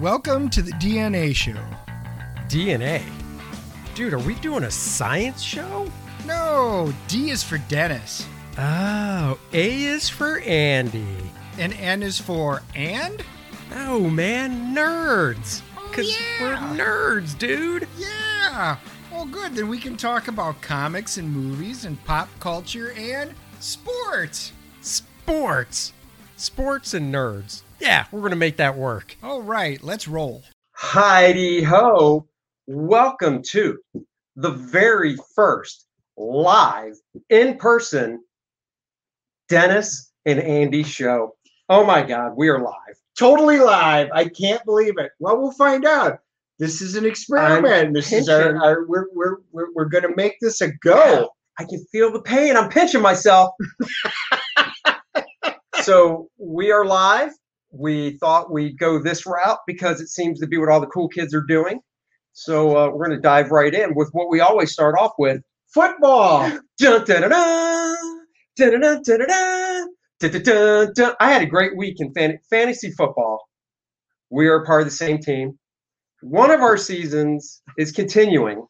Welcome to the DNA show. DNA? Dude, are we doing a science show? No, D is for Dennis, Oh, A is for Andy. and N is for and? Oh, man, nerds. Oh, Because yeah. we're nerds, dude. Yeah. Well, good. Then we can talk about comics and movies and pop culture and sports. Sports. Sports and nerds. Yeah, we're going to make that work. All right, let's roll. Heidi ho! Welcome to the very first live in person Dennis and Andy show. Oh my God, we are live. totally live. I can't believe it. Well, we'll find out. This is an experiment. This is our, our we're we're we're, we're going to make this a go. I can feel the pain. I'm pinching myself. so we are live we thought we'd go this route because it seems to be what all the cool kids are doing. So uh, we're going to dive right in with what we always start off with football. dun, dun, dun, I had a great week in fan- fantasy football. We are part of the same team. One of our seasons is continuing.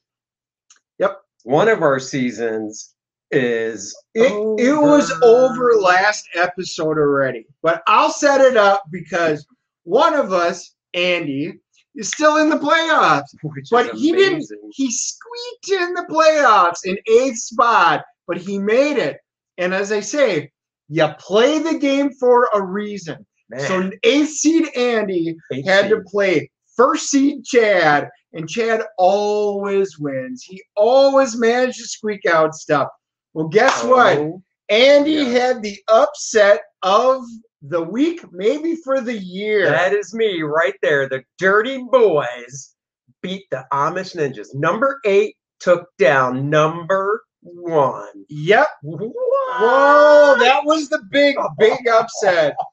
Yep. One of our seasons is It, it was over last episode already, but I'll set it up because one of us, Andy, is still in the playoffs. But he didn't. He squeaked in the playoffs in eighth spot, but he made it. And as I say, you play the game for a reason. Man, So eighth seed Andy eight had to play first seed Chad, and Chad always wins. He always managed to squeak out stuff. Well, guess what? Oh, Andy yeah. had the upset of the week, maybe for the year. That is me right there. The Dirty Boys beat the Amish Ninjas. Number eight took down number one. yep. Whoa, Whoa, that was the big, big upset.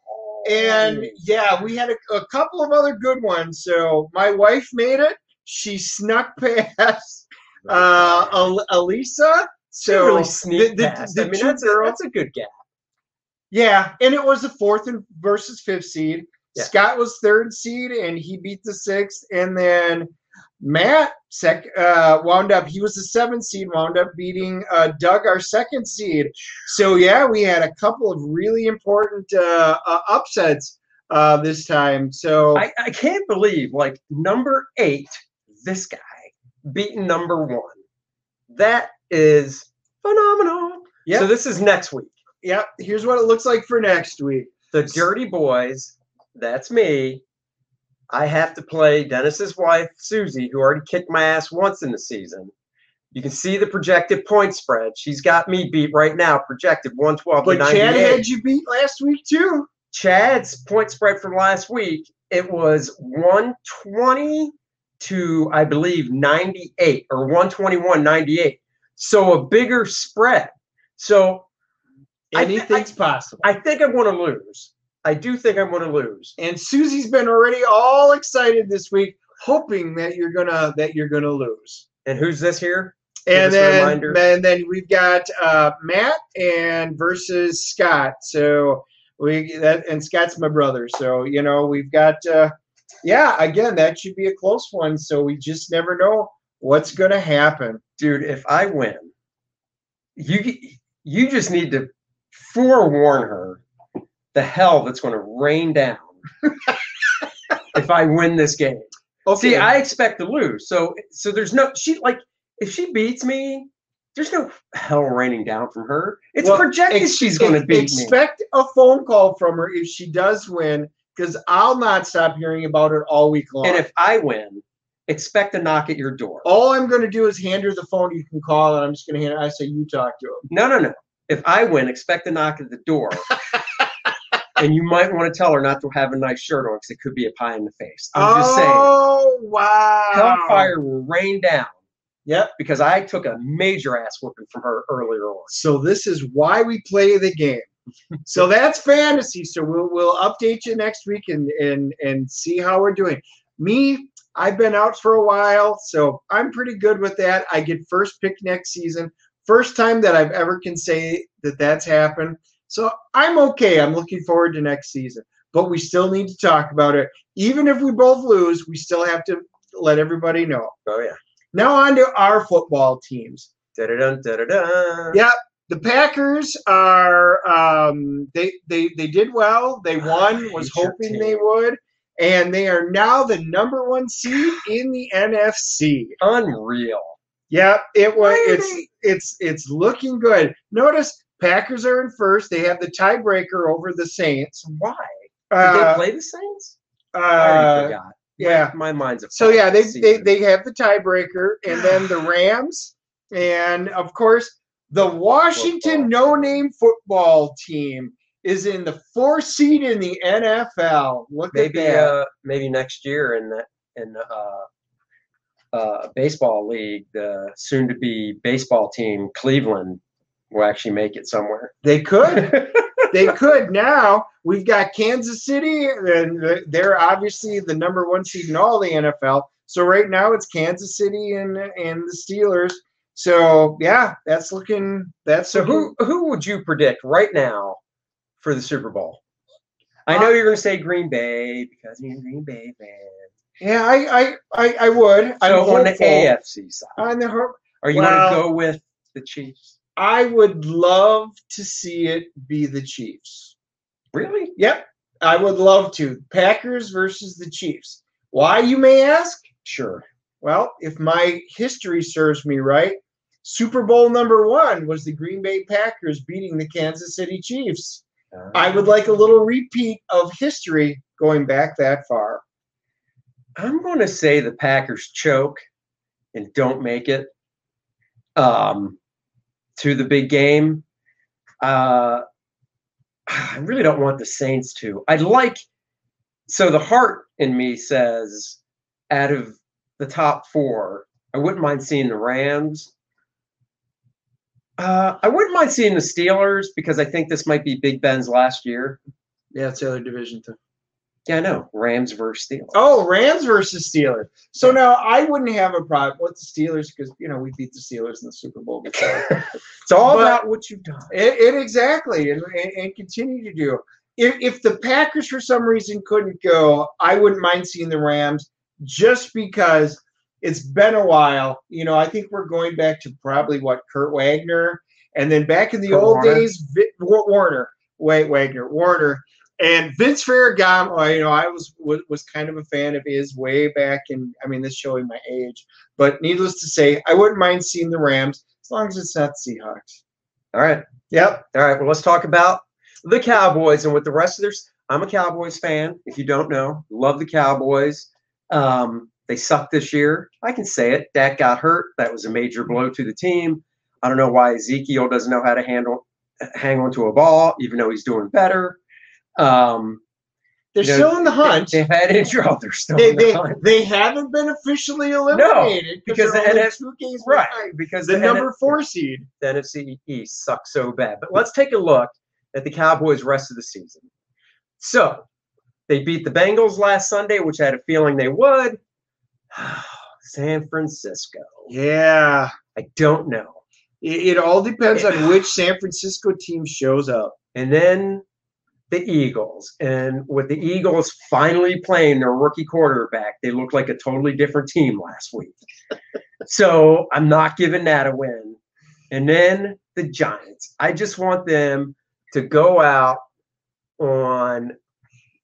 And yeah, we had a, a couple of other good ones. So my wife made it. She snuck past uh, Al- Elisa. So really sneak the- the- the I mean, that's a, that's a good gap. Yeah, and it was the fourth and versus fifth seed. Yeah. Scott was third seed, and he beat the sixth. And then Matt sec uh, wound up. He was the seventh seed, wound up beating uh, Doug, our second seed. So yeah, we had a couple of really important uh, uh, upsets uh, this time. So I, I can't believe like number eight, this guy beating number one. That is phenomenal. Yep. So this is next week. yep, here's what it looks like for next week. The Dirty Boys, that's me. I have to play Dennis's wife, Susie, who already kicked my ass once in the season. You can see the projected point spread. She's got me beat right now, projected 112 But to 98. Chad had you beat last week too. Chad's point spread from last week, it was 120 to, I believe, 98 or 121, 98. So a bigger spread. So I thi- Anything's possible. I think I'm going to lose. I do think I'm going to lose. and Susie's been already all excited this week, hoping that you're gonna that you're gonna lose. And who's this here? And then, and then we've got uh, Matt and versus Scott. So we that and Scott's my brother. So you know we've got uh, yeah. Again, that should be a close one. So we just never know what's gonna happen. Dude, if I win, you you just need to forewarn her the hell that's going to rain down if I win this game. Okay, See, I expect to lose. So so there's no she like if she beats me, there's no hell raining down from her. It's Well, projected ex- she's going to beat me. expect a phone call from her if she does win, because I'll not stop hearing about it all week long. And if I win, expect a knock at your door. all I'm going to do is hand her the phone. You can call, and I'm just going to hand. I say you talk to him. No, no, no. If I win, expect a knock at the door. and you might want to tell her not to have a nice shirt on because it could be a pie in the face. I'm just saying. Oh wow! Hellfire will rain down Yep. because I took a major ass whooping from her earlier on. So this is why we play the game. so that's fantasy. So we'll we'll update you next week and and and see how we're doing. Me, I've been out for a while, so I'm pretty good with that. I get first pick next season. First time that I've ever can say that that's happened. So I'm okay. I'm looking forward to next season. but we still need to talk about it. Even if we both lose, we still have to let everybody know. Oh yeah. Now on to our football teams. Da-da-dun, da-da-dun. Yeah. The Packers are um, they they they did well. They won. Was hoping they would, and they are now the number one seed in the NFC. Unreal. Yeah, it was. It's it's it's looking good. Notice Packers are in first. They have the tiebreaker over the Saints. Why? Did Uh, they play the Saints? I already uh, forgot. yeah. My mind's a So yeah, they, they they have the tiebreaker, and then the Rams, and of course the Washington Football. No Name Football Team is in the fourth seed in the NFL. Look maybe at that. uh maybe next year in the in the uh uh baseball league the soon to be baseball team Cleveland will actually make it somewhere. they could. they could now. We've got Kansas City, and they're obviously the number one seed in all the NFL. So right now it's Kansas City and and the Steelers. So yeah, that's looking. That's So looking- who who would you predict right now for the Super Bowl? I know Uh, you're going to say Green Bay because you're a Green Bay fan. Yeah, I I I, I would. I'm So on the. AFC side, On the ho- are you well- going to go with the Chiefs? I would love to see it be the Chiefs. Really? Yep, I would love to. Packers versus the Chiefs. Why, you may ask? Sure. Well, if my history serves me right, Super Bowl number one was the Green Bay Packers beating the Kansas City Chiefs. I would like a little repeat of history going back that far. I'm going to say the Packers choke and don't make it um, to the big game. Uh, I really don't want the Saints to. I'd like, so the heart in me says, out of the top four, I wouldn't mind seeing the Rams. Uh, I wouldn't mind seeing the Steelers because I think this might be Big Ben's last year. Yeah, it's the other division too. Yeah, I know. Rams versus Steelers. Oh, Rams versus Steelers. So now I wouldn't have a problem with the Steelers because you know we beat the Steelers in the Super Bowl before. it's all But- about what you've done. it, it exactly, and, and, and continue to do. If, if the Packers for some reason couldn't go, I wouldn't mind seeing the Rams just because it's been a while. You know, I think we're going back to probably what Kurt Wagner, and then back in the Kurt old Warner? days, Vi- Wa- Warner, wait, Wagner, Warner, and Vince Ferragamo. You know, I was, was was kind of a fan of his way back, in I mean, this showing my age. But needless to say, I wouldn't mind seeing the Rams as long as it's not the Seahawks. All right. Yep. All right. Well, let's talk about the Cowboys and what the rest of their. I'm a Cowboys fan. If you don't know, love the Cowboys. Um, they suck this year. I can say it. Dak got hurt. That was a major blow to the team. I don't know why Ezekiel doesn't know how to handle hang on to a ball, even though he's doing better. Um, They're you know, still in the hunt. They, have had injury. Oh, they're still They, in the they, hunt. they haven't been officially eliminated because the only NF two games Right, behind because the the number NF four seed. the NFC East sucks so bad. But let's take a look at the Cowboys' rest of the season. So they beat the Bengals last Sunday, which I had a feeling they would. San Francisco. Yeah, I don't know. it, it all depends on which San Francisco team shows up. And then the Eagles. And with the Eagles finally playing their rookie quarterback, they looked like a totally different team last week. so I'm not giving that a win. And then the Giants. I just want them to go out on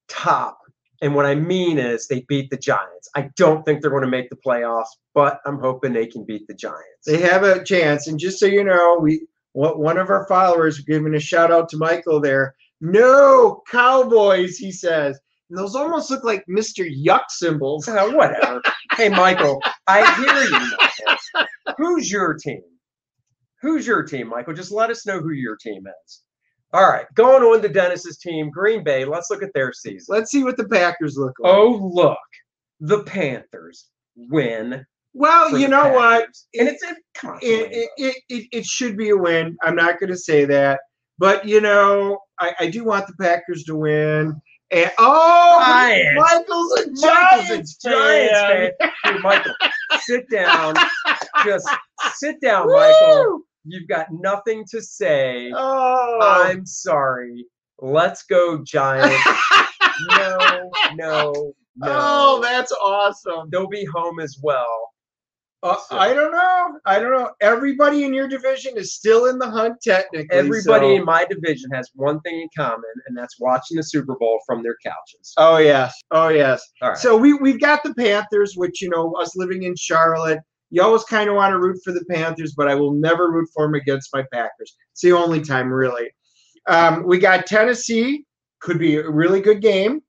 top. And what I mean is they beat the Giants. I don't think they're going to make the playoffs, but I'm hoping they can beat the Giants. They have a chance. And just so you know, we what one of our followers giving a shout out to Michael there. No Cowboys, he says. And those almost look like Mr. Yuck symbols. Uh, whatever. hey, Michael, I hear you. Michael. Who's your team? Who's your team, Michael? Just let us know who your team is. All right, going on to Dennis's team, Green Bay. Let's look at their season. Let's see what the Packers look like. Oh, look, the Panthers win. well, you know what? Packers. And it's a come on, it, it, it, it, it should be a win. I'm not going to say that. But, you know, I, I do want the Packers to win. And oh, Giants. Michael's a Giants, Giants fan. Dude, Michael, sit down. Just sit down, Michael. You've got nothing to say. Oh, I'm sorry. Let's go, Giants. no, no. Oh, that's awesome. they'll be home as well. Uh, So- I don't know. I don't know. Everybody in your division is still in the hunt, technically. Everybody so- in my division has one thing in common, and that's watching the Super Bowl from their couches. Oh yes. Oh yes. All right. So we we've got the Panthers, which you know, us living in Charlotte, you always kind of want to root for the Panthers, but I will never root for them against my Packers. It's the only time, really. Um, we got Tennessee, could be a really good game,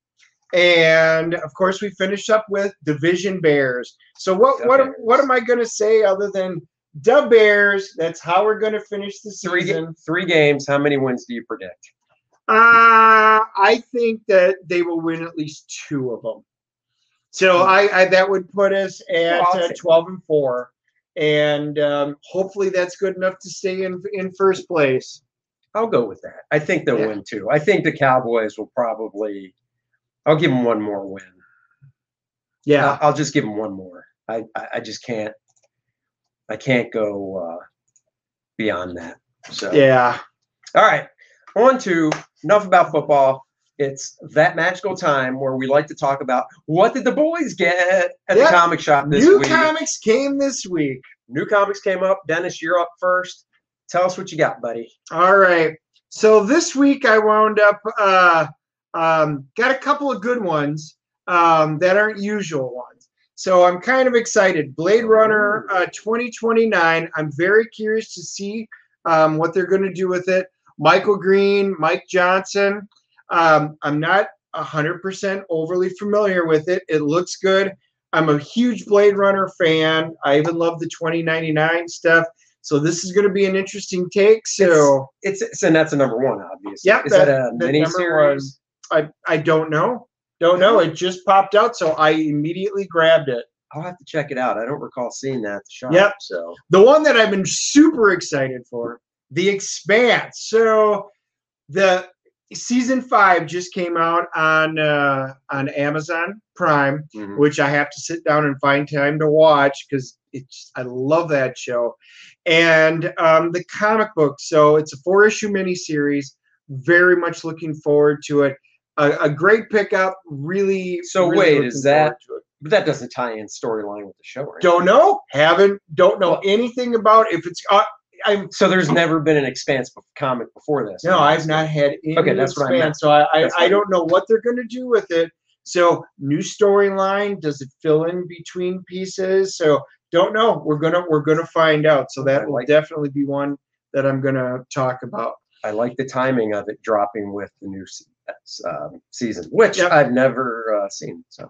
and of course, we finish up with Division Bears. So what The what am- Bears. what am I going to say other than the Bears? That's how we're going to finish the three season. three games. How many wins do you predict? Uh, I think that they will win at least two of them. So I, I that would put us at uh, twelve and four, and um, hopefully that's good enough to stay in in first place. I'll go with that. I think they'll Yeah. win too. I think the Cowboys will probably. I'll give them one more win. Yeah, I'll, I'll just give them one more. I, I, I just can't. I can't go uh, beyond that. So yeah. All right, on to enough about football. It's that magical time where we like to talk about what did the boys get at Yep. the comic shop this New week. comics came this week. New comics came up. Dennis, you're up first. Tell us what you got, buddy. All right. So this week I wound up uh, um, got a couple of good ones um, that aren't usual ones. So I'm kind of excited. Blade Runner uh, 2029. I'm very curious to see um, what they're going to do with it. Michael Green, Mike Johnson. Um, I'm not 100% overly familiar with it. It looks good. I'm a huge Blade Runner fan. I even love the 2099 stuff. So this is going to be an interesting take. So. It's, it's and that's a number one, obviously. Yep, Is that- that, a mini series? I I don't know. Don't know. It just popped out, so I immediately grabbed it. I'll have to check it out. I don't recall seeing that at the shop. Yep. So The one that I've been super excited for, The Expanse. So the season five just came out on uh, on Amazon Prime, mhm. which I have to sit down and find time to watch because it's I love that show. And um, the comic book. So it's a four issue miniseries. Very much looking forward to it. A, a great pickup. Really. So really wait, is that- but that doesn't tie in storyline with the show, right? Don't know. Haven't. Don't know anything about if it's. Uh, I'm. So there's never been an expanse comic before this. No, I've not had any. Okay, that's what I meant. So I, I, I don't know what they're going to do with it. So new storyline. Does it fill in between pieces? So don't know. We're gonna we're gonna find out. So that will like- definitely be one that I'm gonna talk about. I like the timing of it dropping with the new um, season, which Yep. I've never uh, seen. So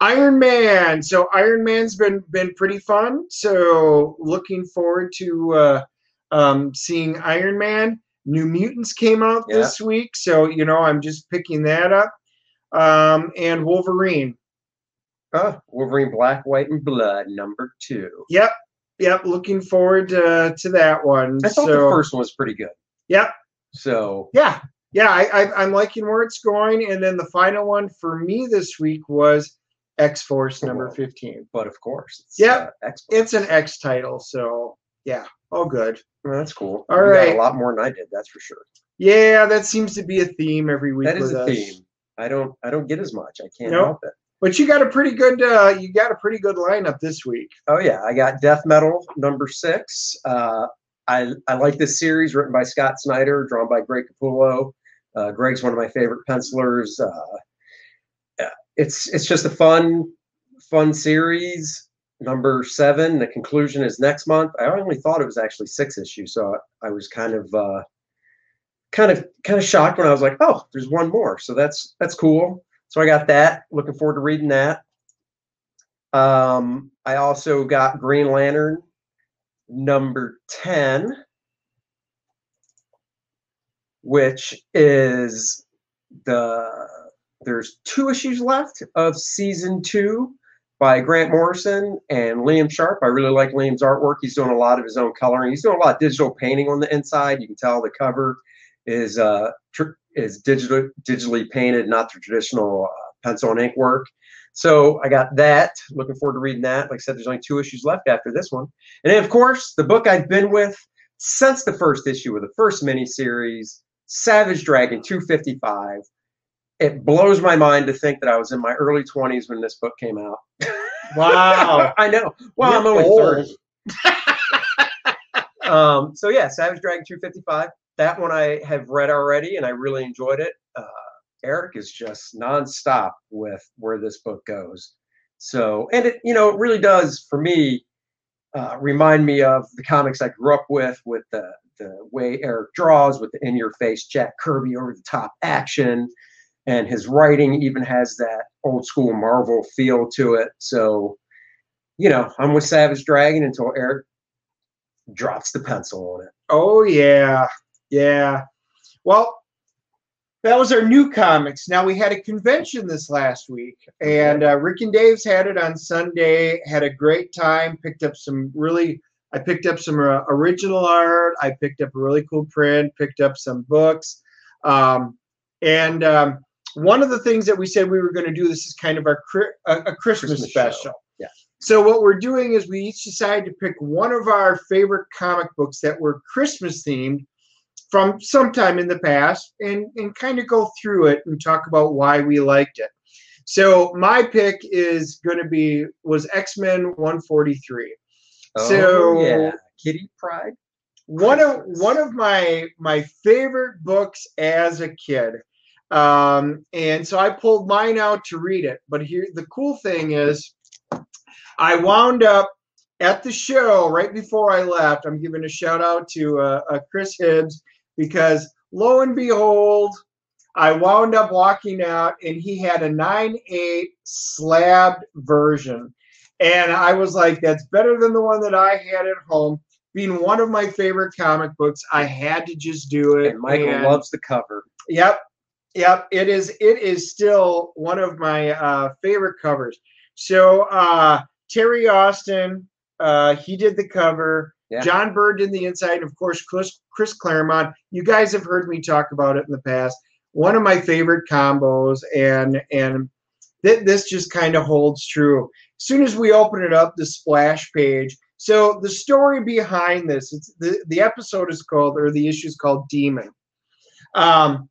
Iron Man. So Iron Man's been been pretty fun. So looking forward to uh, um, seeing Iron Man. New Mutants came out Yeah. this week, so you know I'm just picking that up. Um, and Wolverine. uh, Wolverine Black, White, and Blood number two. Yep, yep. Looking forward to, to that one. I thought so, the first one was pretty good. Yep. So Yeah, yeah. I, I I'm liking where it's going. And then the final one for me this week was X Force number fifteen. but of course, it's, Yep. uh. It's an X title, so yeah, all good. Well, that's cool. All you got right. a lot more than I did. That's for sure. Yeah, that seems to be a theme every week. That is a us. theme. I don't. I don't get as much. I can't Nope. help it. But you got a pretty good. Uh, you got a pretty good lineup this week. Oh yeah, I got Death Metal number six. Uh, I I like this series written by Scott Snyder, drawn by Greg Capullo. Uh, Greg's one of my favorite pencilers. Uh, it's it's just a fun fun series. Number seven. The conclusion is next month. I only thought it was actually six issues, so I was kind of uh, kind of kind of shocked when I was like, oh, there's one more. So that's that's cool. So I got that. Looking forward to reading that. Um, I also got Green Lantern number 10, which is the there's two issues left of season two by Grant Morrison and Liam Sharp. I really like Liam's artwork. He's doing a lot of his own coloring. He's doing a lot of digital painting on the inside. You can tell the cover is uh tr- is digital digitally painted, not the traditional uh, pencil and ink work. So I got that. Looking forward to reading that. Like I said, there's only two issues left after this one. And then, of course, the book I've been with since the first issue of the first miniseries, Savage Dragon 255. It blows my mind to think that I was in my early 20s when this book came out. Wow. I know. Well, I'm only old. 30. um, so yeah, Savage Dragon 255. That one I have read already, and I really enjoyed it. Uh, Eric is just nonstop with where this book goes. So, and it, you know, it really does for me uh, remind me of the comics I grew up with, with the the way Eric draws, with the in-your-face Jack Kirby over-the-top action, and his writing even has that old school Marvel feel to it. So, you know, I'm with Savage Dragon until Eric drops the pencil on it. Oh yeah, yeah. Well, that was our new comics. Now we had a convention this last week, and uh, Rick and Dave's had it on Sunday. Had a great time. Picked up some really. I picked up some uh, original art. I picked up a really cool print. Picked up some books, um, and um, one of the things that we said we were going to do. This is kind of our a, a Christmas, Christmas show. special. Yeah. So what we're doing is we each decided to pick one of our favorite comic books that were Christmas themed from sometime in the past and, and kind of go through it and talk about why we liked it. So my pick is going to be was X-Men 143. So- Oh, yeah, Kitty Pryde. One of one of my my favorite books as a kid. Um, and so I pulled mine out to read it. But here the cool thing is I wound up at the show right before I left. I'm giving a shout out to uh, uh, Chris Hibbs because lo and behold, I wound up walking out and he had a 9.8 slabbed version. And I was like, that's better than the one that I had at home. Being one of my favorite comic books, I had to just do it. And Michael and- loves the cover. Yep, yep. It is. It is still one of my uh, favorite covers. So uh, Terry Austin, uh, he did the cover. Yeah. John Byrne did the inside, and of course Chris, Chris Claremont. You guys have heard me talk about it in the past. One of my favorite combos, and and th- this just kind of holds true. As soon as we open it up, the splash page. So the story behind this, it's the the episode is called, or the issue is called Demon. Um,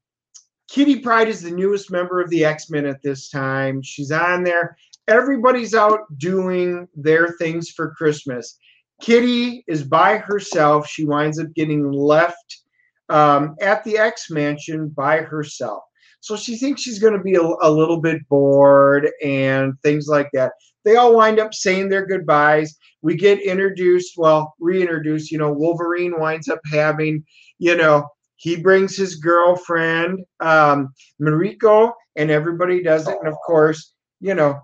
Kitty Pryde is the newest member of the X Men at this time. She's on there. Everybody's out doing their things for Christmas. Kitty is by herself. She winds up getting left um, at the X Mansion by herself. So she thinks she's going to be a, a little bit bored and things like that. They all wind up saying their goodbyes. We get introduced, well, reintroduced. You know, Wolverine winds up having, you know, he brings his girlfriend, um, Mariko, and everybody does it. And of course, you know,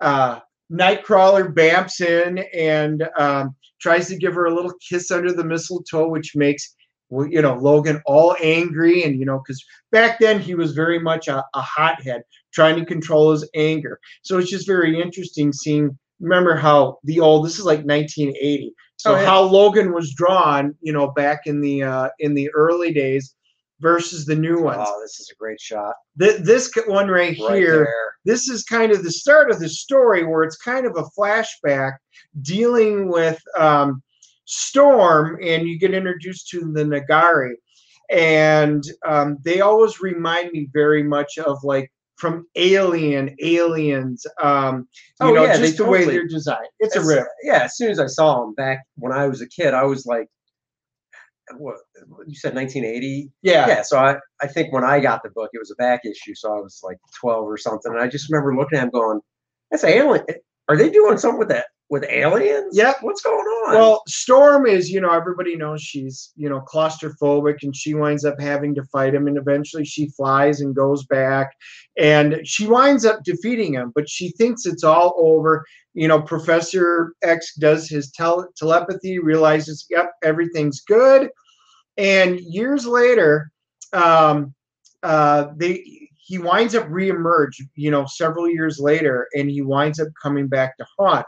uh, Nightcrawler bamps in and um, tries to give her a little kiss under the mistletoe, which makes you know Logan all angry, and you know because back then he was very much a, a hothead, trying to control his anger. So it's just very interesting seeing. Remember how the old this is like 1980. So Oh, yeah. how Logan was drawn, you know, back in the uh, in the early days versus the new ones. Oh, this is a great shot. Th- this one right, Right here there. this is kind of the start of the story where it's kind of a flashback dealing with um, Storm, and you get introduced to the N'Garai. And um, they always remind me very much of like from Alien, Aliens, um, you Oh, know, yeah, just the way they're designed. It's a As- rip. Yeah, as soon as I saw them back when I was a kid, I was like, what you said 1980? Yeah. Yeah, so I, I think when I got the book, it was a back issue, so I was like 12 or something. And I just remember looking at him going, That's alien. Are they doing something with that with aliens? Yep. What's going on? Well, Storm is, you know, everybody knows she's, you know, claustrophobic and she winds up having to fight him and eventually she flies and goes back and she winds up defeating him, but she thinks it's all over. You know, Professor X does his tel- telepathy, realizes, yep, everything's good. And years later, um, uh, they he winds up reemerge, you know, several years later, and he winds up coming back to haunt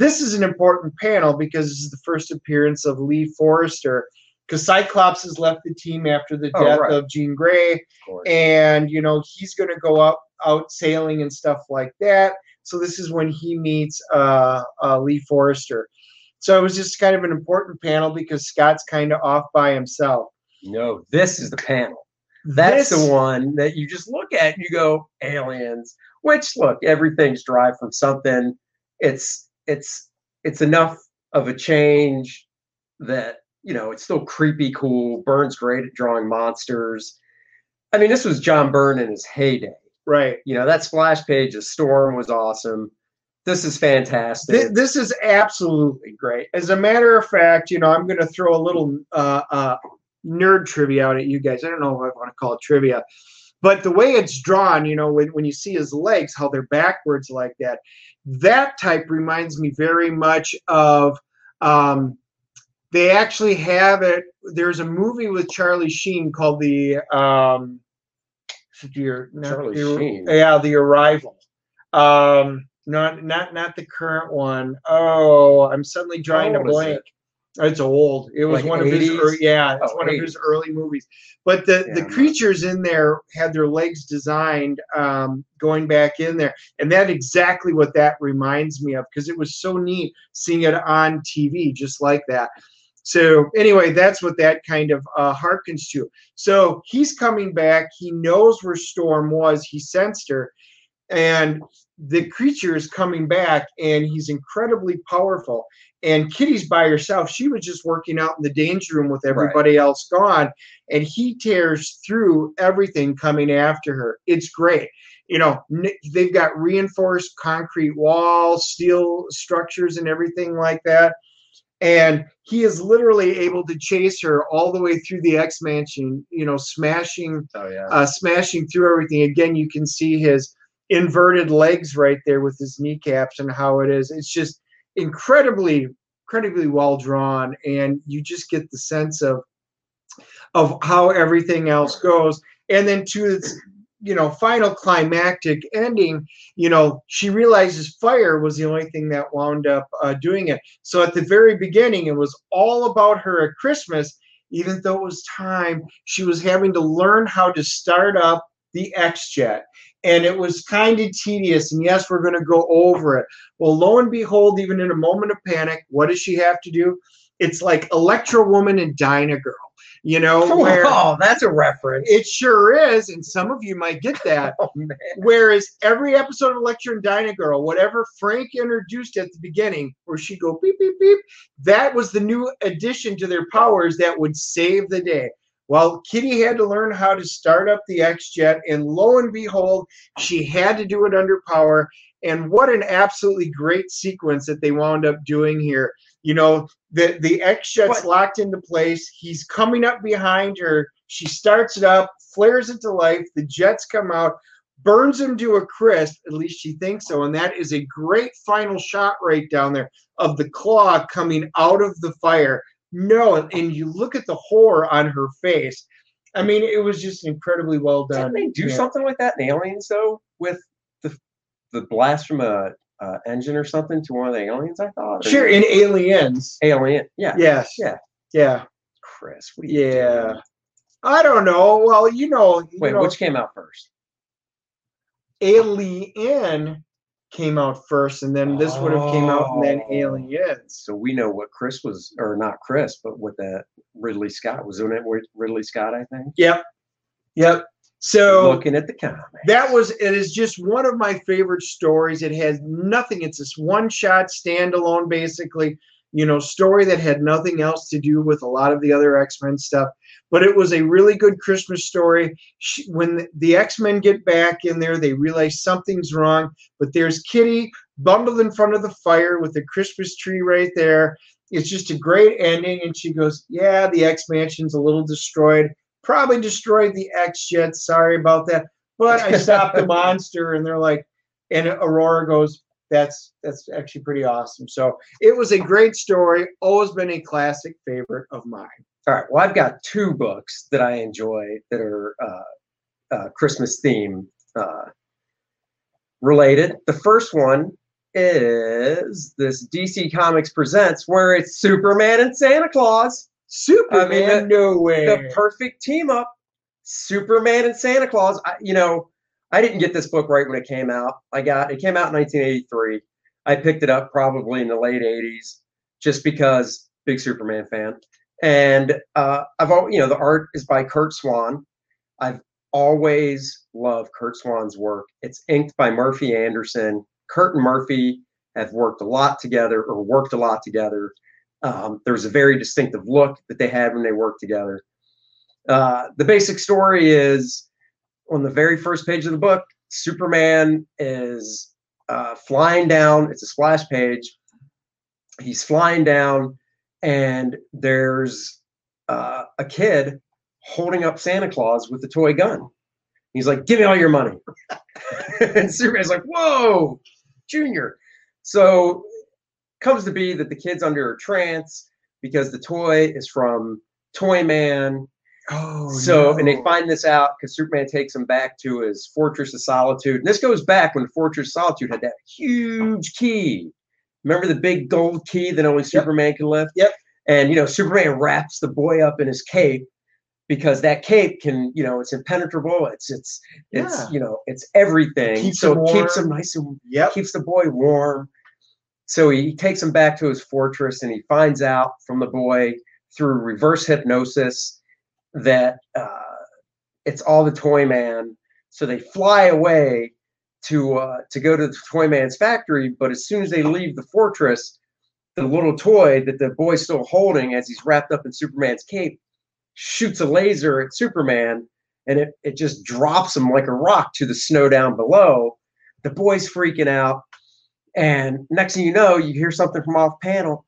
this is an important panel because this is the first appearance of Lee Forrester. Because Cyclops has left the team after the Oh, death right. of Jean Grey, of and you know he's going to go up out sailing and stuff like that. So this is when he meets uh, uh, Lee Forrester. So it was just kind of an important panel because Scott's kind of off by himself. no, this is the panel. That's This- the one that you just look at, and you go, aliens. Which look, everything's derived from something. It's it's it's enough of a change that you know it's still creepy cool. Byrne's great at drawing monsters. I mean, this was John Byrne in his heyday. Right. You know, that splash page of Storm was awesome. This is fantastic. Th- this is absolutely great. As a matter of fact, you know, I'm going to throw a little uh, uh, nerd trivia out at you guys. I don't know if I want to call it trivia, but the way it's drawn, you know, when, when you see his legs, how they're backwards like that, that type reminds me very much of. Um, they actually have it. There's a movie with Charlie Sheen called the. Um, not Charlie the- Sheen. Yeah, The Arrival. Um, not not not the current one. Oh, I'm suddenly drawing a is blank. It? It's old. It was Like one of his 80s? ear yeah, it's Oh, one of his early movies. But the Yeah, the creatures in there had their legs designed um, going back in there, and that exactly what that reminds me of because it was so neat seeing it on TV just like that. So anyway, that's what that kind of uh, harkens to. So he's coming back. He knows where Storm was. He sensed her, and the creature is coming back, and he's incredibly powerful. And Kitty's by herself. She was just working out in the danger room with everybody else gone, and he tears through everything coming after her. It's great. You know, they've got reinforced concrete walls, steel structures, and everything like that and he is literally able to chase her all the way through the X Mansion, you know, smashing, oh yeah. uh, smashing through everything. Again, you can see his inverted legs right there with his kneecaps and how it is. It's just incredibly, incredibly well drawn, and you just get the sense of of how everything else goes. And then to its, you know, final climactic ending, you know, she realizes fire was the only thing that wound up uh, doing it. So at the very beginning, it was all about her at Christmas. Even though it was time, she was having to learn how to start up the X Jet. And it was kind of tedious. And yes, we're going to go over it. Well, lo and behold, even in a moment of panic, what does she have to do? It's like Electra Woman and Dyna Girl, you know, where oh, that's a reference. it sure is. And some of you might get that. Oh. Whereas every episode of Electra and Dyna Girl, whatever Frank introduced at the beginning, where she go beep beep beep, that was the new addition to their powers that would save the day. Well, Kitty had to learn how to start up the X Jet, and lo and behold, she had to do it under power. And what an absolutely great sequence that they wound up doing here. You know, the the X Jet's locked into place. He's coming up behind her. She starts it up, flares it to life. The jets come out, burns him to a crisp. At least she thinks so. And that is a great final shot right down there of the claw coming out of the fire. No, and you look at the horror on her face. I mean, it was just incredibly well done. Didn't they do Yeah. something like that in Aliens though, with the the blast from a uh, engine or something to one of the aliens? I thought. Sure, in Aliens. Alien. Yeah. Yes. Yeah. Yeah. Chris. What Yeah. doing? I don't know. Well, you know, you Wait, know, which came out first? Alien came out first, and then this would have came out, and then Oh. Aliens. So we know what Chris was, or not Chris, but what that Ridley Scott was doing it with Ridley Scott, I think. Yep. Yep. So Looking at the comics. that was it is just one of my favorite stories. It has nothing. It's this one shot standalone, basically. You know, story that had nothing else to do with a lot of the other X Men stuff. But it was a really good Christmas story. Sh- When the- the X Men get back in there, they realize something's wrong. But there's Kitty bundled in front of the fire with the Christmas tree right there. It's just a great ending. And she goes, Yeah, the X Mansion's a little destroyed. Probably destroyed the X Jet. Sorry about that. But I stopped the monster. And they're like, and Ororo goes, That's that's actually pretty awesome. So it was a great story. Always been a classic favorite of mine. All right. Well, I've got two books that I enjoy that are uh, uh, Christmas theme uh, related. The first one is this DC Comics Presents, where it's Superman and Santa Claus. Superman, the- no way. The perfect team up. Superman and Santa Claus. I, you know, I didn't get this book right when it came out. I got it came out in 1983. I picked it up probably in the late 80s, just because big Superman fan. And uh, I've al- you know the art is by Curt Swan. I've always loved Curt Swan's work. It's inked by Murphy Anderson. Curt and Murphy have worked a lot together or worked a lot together. Um, there's a very distinctive look that they had when they worked together. Uh, the basic story is on the very first page of the book, Superman is uh, flying down. It's a splash page. He's flying down, and there's uh, a kid holding up Santa Claus with a toy gun. He's like, "Give me all your money," and Superman's like, "Whoa, Junior!" So comes to be that the kid's under a trance because the toy is from Toyman. Oh, So, and they find this out because Superman takes him back to his Fortress of Solitude. And this goes back when Fortress of Solitude had that huge key. Remember the big gold key that only Superman can lift? Yep. And, you know, Superman wraps the boy up in his cape because that cape can, you know, it's impenetrable. It's, it's, it's, you know, it's everything. Keeps so it keeps him nice and Yep. keeps the boy warm. So he takes him back to his fortress and he finds out from the boy through reverse hypnosis that uh, it's all the toy man. So they fly away to uh, to go to the toy man's factory. But as soon as they leave the fortress, the little toy that the boy's still holding as he's wrapped up in Superman's cape shoots a laser at Superman and it, it just drops him like a rock to the snow down below. The boy's freaking out. And next thing you know, you hear something from off panel,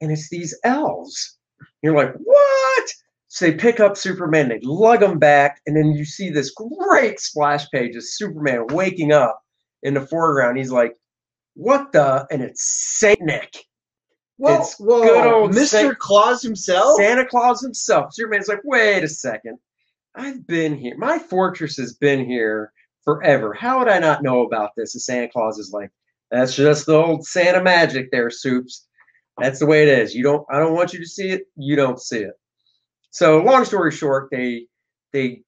and it's these elves. You're like, what? So they pick up Superman, they lug him back, and then you see this great splash page of Superman waking up in the foreground. He's like, what the? And it's Saint Nick. Well, It's whoa, good old Mr. Saint- Claus himself. Santa Claus himself. Superman's like, wait a second. I've been here. My fortress has been here forever. How would I not know about this? And Santa Claus is like, that's just the old Santa magic there, Soups. That's the way it is. You don't I don't want you to see it, you don't see it. So long story short, they they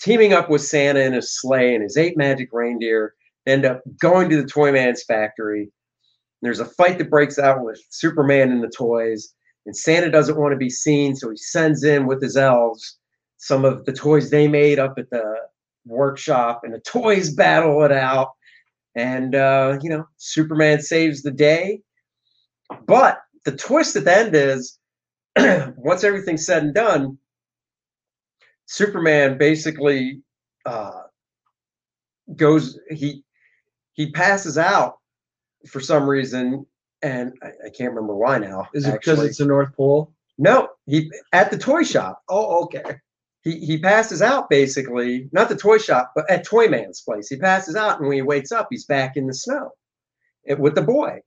teaming up with Santa and his sleigh and his eight magic reindeer end up going to the toy man's factory. There's a fight that breaks out with Superman and the toys and Santa doesn't want to be seen, so he sends in with his elves some of the toys they made up at the workshop, and the toys battle it out. And uh, you know, Superman saves the day. But the twist at the end is once everything's said and done, Superman basically uh, goes he he passes out for some reason, and I, I can't remember why now. Is it because it's the North Pole? No, he at the toy shop. Oh, okay. He he passes out basically, not the toy shop, but at Toy Man's place. He passes out, and when he wakes up, he's back in the snow eh, with the boy.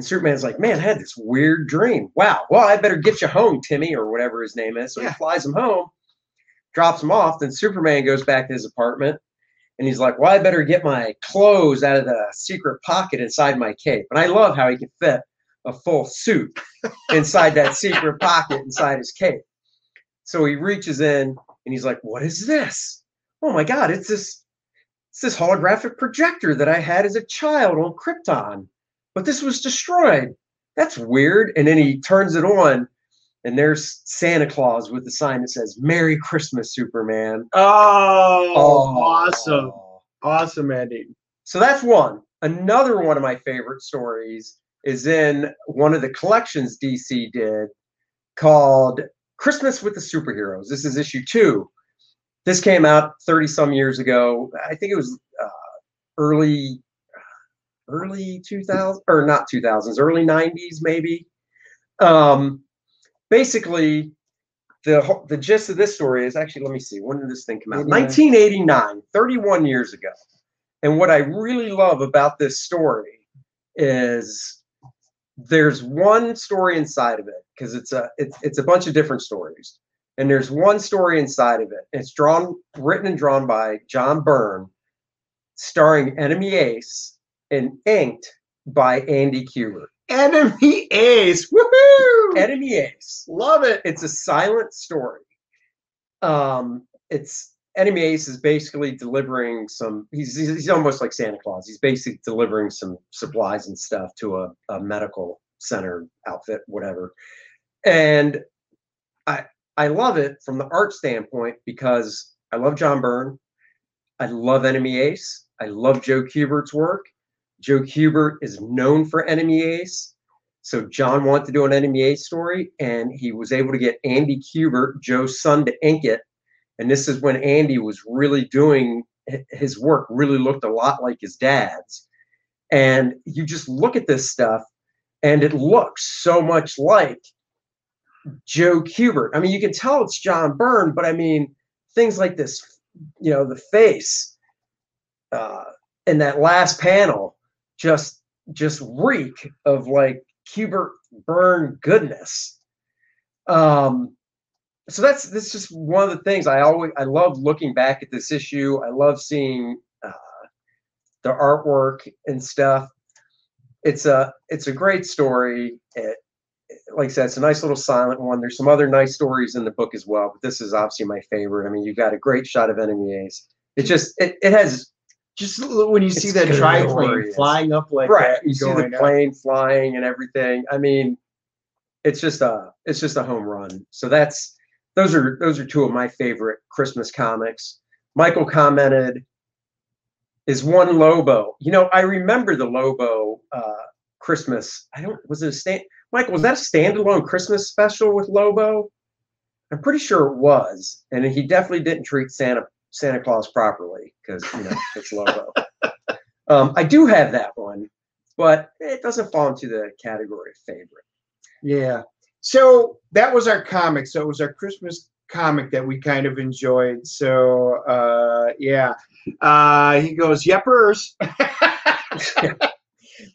And Superman's like, "Man, I had this weird dream. Wow. Well, I better get you home, Timmy, or whatever his name is." So Yeah. he flies him home, drops him off. Then Superman goes back to his apartment, and he's like, "Well, I better get my clothes out of the secret pocket inside my cape." And I love how he can fit a full suit inside that secret pocket inside his cape. So he reaches in and he's like, "What is this? Oh my God! It's this, it's this holographic projector that I had as a child on Krypton, but this was destroyed. That's weird." And then he turns it on, and there's Santa Claus with the sign that says "Merry Christmas, Superman." Oh, awesome. Awesome ending. So that's one. Another one of my favorite stories is in one of the collections DC did called Christmas with the Superheroes. This is issue two. This came out 30 some years ago. I think it was uh, early early 2000 or not 2000s, early 90s maybe. Um, basically, the the gist of this story is actually let me see when did this thing come out 89. 1989 31 years ago and what i really love about this story is there's one story inside of it because it's a it's, it's a bunch of different stories and there's one story inside of it it's drawn written and drawn by john byrne starring enemy ace and inked by andy kubert Enemy Ace. Woohoo! enemy ace Love it. it's a silent story. Um, it's Enemy Ace is basically delivering some. He's he's he's almost like Santa Claus. He's basically delivering some supplies and stuff to a, a medical center outfit, whatever. And I I love it from the art standpoint because I love John Byrne. I love Enemy Ace. I love Joe Kubert's work. Joe Kubert is known for Enemy Ace. So John wanted to do an Enemy Ace story, and he was able to get Andy Kubert, Joe's son, to ink it. And this is when Andy was really doing his work, really looked a lot like his dad's. And you just look at this stuff, and it looks so much like Joe Kubert. I mean, you can tell it's John Byrne, but I mean, things like this, you know, the face uh, in that last panel just just reek of like Kubert Byrne goodness. Um, so that's this just one of the things I always I love looking back at this issue. I love seeing uh, the artwork and stuff. It's a it's a great story. It, like I said, it's a nice little silent one. There's some other nice stories in the book as well, but this is obviously my favorite. I mean, you've got a great shot of Enemy Ace. It just it, it has Just when you see that triplane flying up like right. that, You see the up. plane flying and everything. I mean, it's just a it's just a home run. So that's those are those are two of my favorite Christmas comics. Michael commented, "Is one Lobo? You know, I remember the Lobo uh, Christmas. I don't was it a stand? Michael, was that a standalone Christmas special with Lobo? I'm pretty sure it was, and he definitely didn't treat Santa Santa Claus properly because you know it's Lobo. um, I do have that one, but it doesn't fall into the category of favorite. Yeah. So that was our comic. So it was our Christmas comic that we kind of enjoyed. So uh yeah. Uh he goes, Yeppers.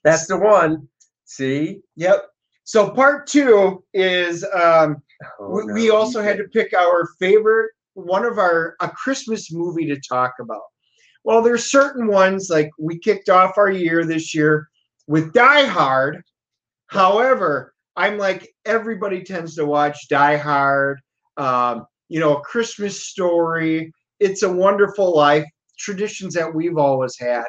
That's the one. See, Yep. So part two is um Oh, we, no, we also had to pick our favorite one of our a Christmas movie to talk about. Well, there's certain ones like we kicked off our year this year with Die Hard. However, I'm like everybody tends to watch Die Hard, um, you know, a Christmas story. It's a wonderful life, traditions that we've always had.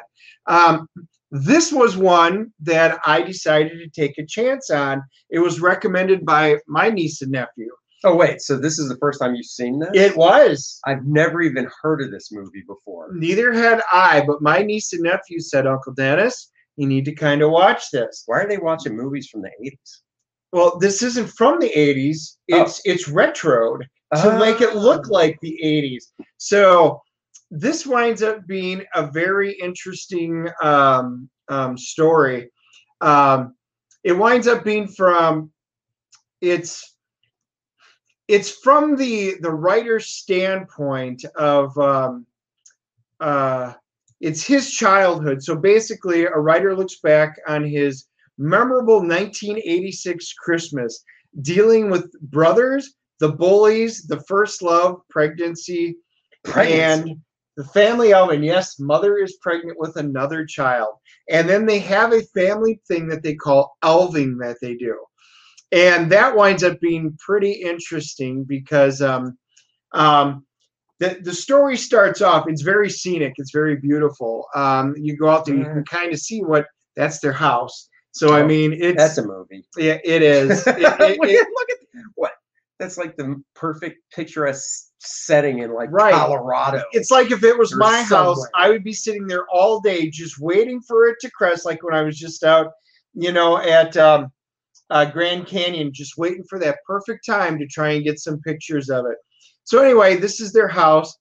Um, this was one that I decided to take a chance on. It was recommended by my niece and nephew. Oh wait, so this is the first time you've seen this? It was. I've never even heard of this movie before. Neither had I, but my niece and nephew said, Uncle Dennis, you need to kind of watch this. Why are they watching movies from the 80s? Well, this isn't from the 80s. Oh. It's it's retroed to make it look like the 80s. So this winds up being a very interesting um, um, story. Um, it winds up being from it's it's from the the writer's standpoint of um, uh, it's his childhood. So basically, a writer looks back on his memorable 1986 Christmas, dealing with brothers, the bullies, the first love, pregnancy, Pregnancy. and the family oven. Yes, mother is pregnant with another child. And then they have a family thing that they call elving that they do. And that winds up being pretty interesting because um, um, the, the story starts off, it's very scenic, it's very beautiful. Um, you go out there, you can kind of see what that's their house. So, I Oh, mean, it's That's a movie. yeah, it is. It- it- look, at, look at what? That's like the perfect picturesque setting in like Right. Colorado. it's like if it was my house. I would be sitting there all day just waiting for it to crest, like when I was just out, you know, at um, uh, Grand Canyon, just waiting for that perfect time to try and get some pictures of it. So anyway, this is their house.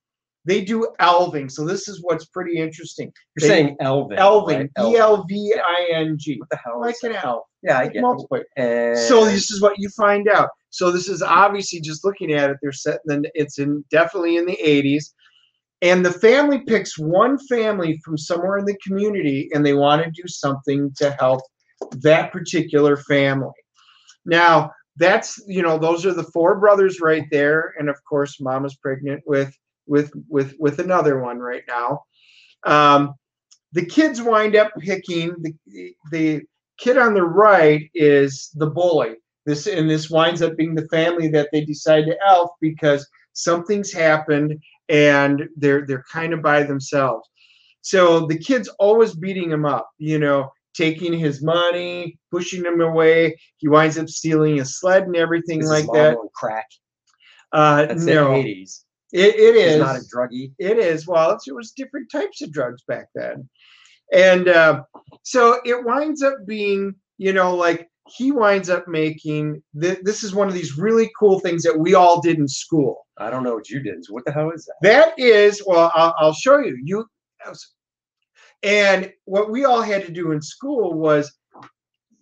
They do elving, so this is what's pretty interesting. You're they- saying Elvin. Elving, right? E L V I N G, What the hell? like is an elf. Yeah, I get multiple. it. So this is what you find out. So this is obviously just looking at it. They're set. Then it's in definitely in the 80s, and the family picks one family from somewhere in the community, and they want to do something to help that particular family. Now that's you know those are the four brothers right there, and of course mom is pregnant with with with with another one right now. Um, the kids wind up picking the the kid on the right is the bully. This and this winds up being the family that they decide to elf because something's happened and they're they're kind of by themselves. So the kid's always beating him up, you know, taking his money, pushing him away. He winds up stealing his sled and everything This like that. crack. Uh, That's no, the 80s. It, it He's is not a druggie. It is. Well, it was different types of drugs back then. And uh, so it winds up being, you know, like he winds up making th- this is one of these really cool things that we all did in school. I don't know what you did. So what the hell is that? That is, well, I'll, I'll show you. You, and what we all had to do in school was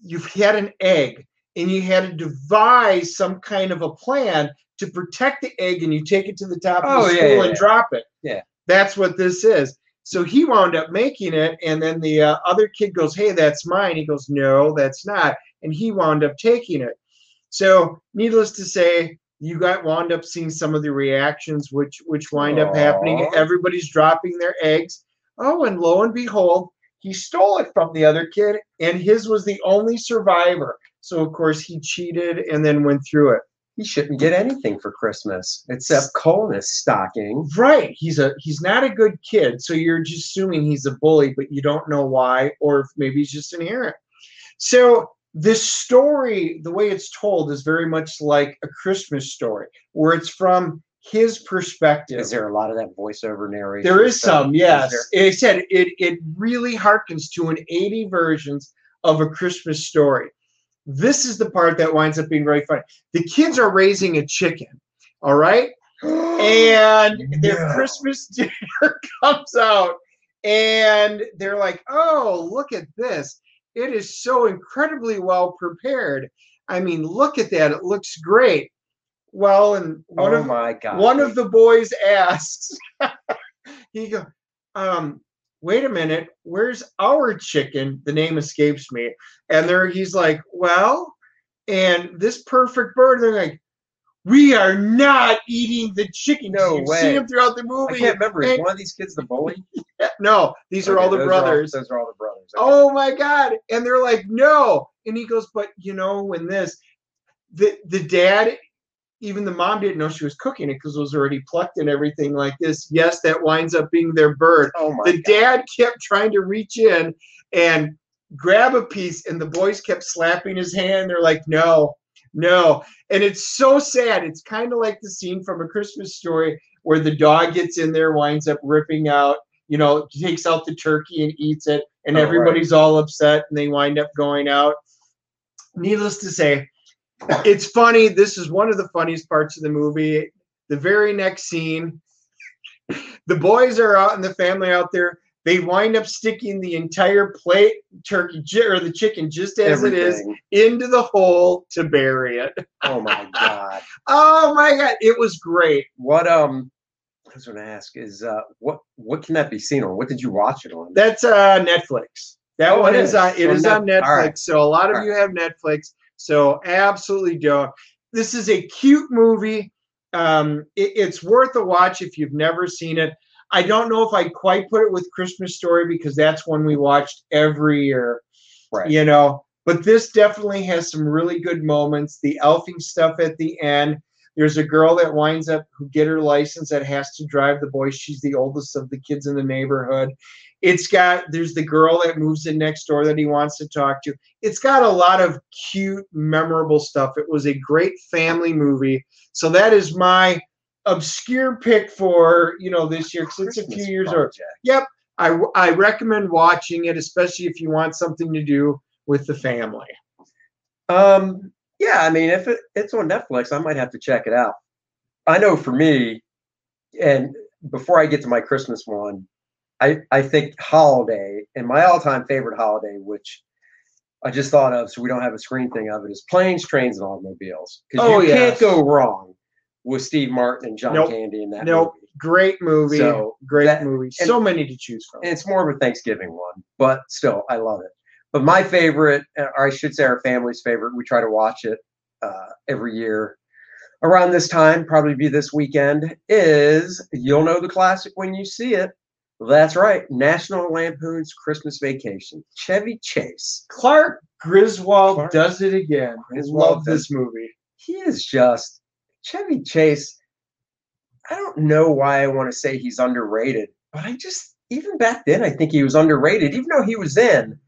you had an egg and you had to devise some kind of a plan to protect the egg and you take it to the top of Oh, the yeah, school yeah, and yeah. drop it. Yeah. That's what this is. So he wound up making it, and then the uh, other kid goes, Hey, that's mine. He goes, No, that's not. And he wound up taking it. So, needless to say, you got wound up seeing some of the reactions which which wind up happening. Everybody's dropping their eggs. Oh, and lo and behold, he stole it from the other kid, and his was the only survivor. So of course he cheated and then went through it. He shouldn't get anything for Christmas except coldness stocking. Right. He's a he's not a good kid. So you're just assuming he's a bully, but you don't know why, or if maybe he's just inherent. So this story, the way it's told, is very much like a Christmas story, where it's from his perspective. Is there a lot of that voiceover narration? There is stuff? some, Is yes. there? It said it it really harkens to an 80 versions of a Christmas story. This is the part that winds up being really funny. The kids are raising a chicken, all right? And their No. Christmas dinner comes out, and they're like, oh, look at this. It is so incredibly well prepared. I mean, look at that. It looks great. Well, and one oh of my god! one of the boys asks, he go, um, wait a minute, where's our chicken? The name escapes me. And there he's like, well, and this perfect bird, they're like, we are not eating the chicken. No You've way. seen him throughout the movie. I can't remember. Is one of these kids the bully? no, these are all Okay, the brothers. those are all the brothers. Okay. Oh my god! And they're like, no. And he goes, but you know, when this, the the dad, even the mom didn't know she was cooking it because it was already plucked and everything like this. Yes, that winds up being their bird. Oh my The god! dad kept trying to reach in and grab a piece, and the boys kept slapping his hand. They're like, no, no. And it's so sad. It's kind of like the scene from a Christmas story where the dog gets in there, winds up ripping out, you know, takes out the turkey and eats it, and Oh, right. everybody's all upset, and they wind up going out. Needless to say, it's funny. This is one of the funniest parts of the movie. The very next scene, the boys are out and the family out there. They wind up sticking the entire plate turkey or the chicken just as it is into the hole to bury it. Oh my god! Oh my god, it was great. What um? I was going to ask is uh what what can that be seen on? What did you watch it on? That's uh Netflix. That Oh, one is on it is on Netflix. right. So a lot of you have Netflix. So absolutely don't. This is a cute movie. Um, it- it's worth a watch if you've never seen it. I don't know if I quite put it with Christmas Story because that's one we watched every year. Right. You know, but this definitely has some really good moments. The elfing stuff at the end. There's a girl that winds up who get her license that has to drive the boys. She's the oldest of the kids in the neighborhood. It's got there's the girl that moves in next door that he wants to talk to. It's got a lot of cute, memorable stuff. It was a great family movie. So that is my obscure pick for you know this year because it's a few years old. Yep, I I recommend watching it, especially if you want something to do with the family. Um, yeah, I mean, if it, it's on Netflix, I might have to check it out. I know for me, and before I get to my Christmas one, I I think holiday and my all-time favorite holiday, which I just thought of, so we don't have a screen thing of it, is planes, trains, and automobiles. Because Oh, you yes. can't go wrong with Steve Martin and John Nope. Candy in that Nope. movie. Great movie, So, great that- movie. and- So many to choose from. And it's more of a Thanksgiving one, but still, I love it. But my favorite, or I should say our family's favorite, we try to watch it uh, every year around this time, probably be this weekend, is You'll Know the Classic When You See It. That's right, National Lampoon's Christmas Vacation. Chevy Chase. Clark Griswold Clark does it again. I love this movie. He is just, Chevy Chase, I don't know why I want to say he's underrated, but I just, even back then, I think he was underrated, even though he was in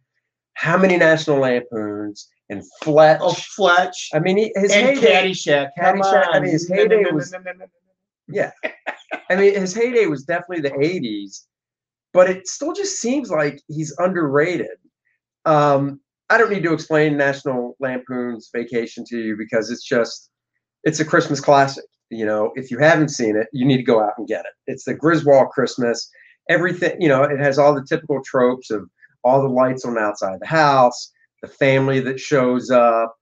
how many National Lampoons and Fletch. Oh, Fletch I mean, his and heyday, Caddyshack. Caddyshack, I mean, his heyday was-. Yeah. I mean, his heyday was definitely the 80s, but it still just seems like he's underrated. Um, I don't need to explain National Lampoon's Vacation to you because it's just, it's a Christmas classic. You know, if you haven't seen it, you need to go out and get it. It's the Griswold Christmas. Everything, you know, it has all the typical tropes of all the lights on outside of the house, the family that shows up.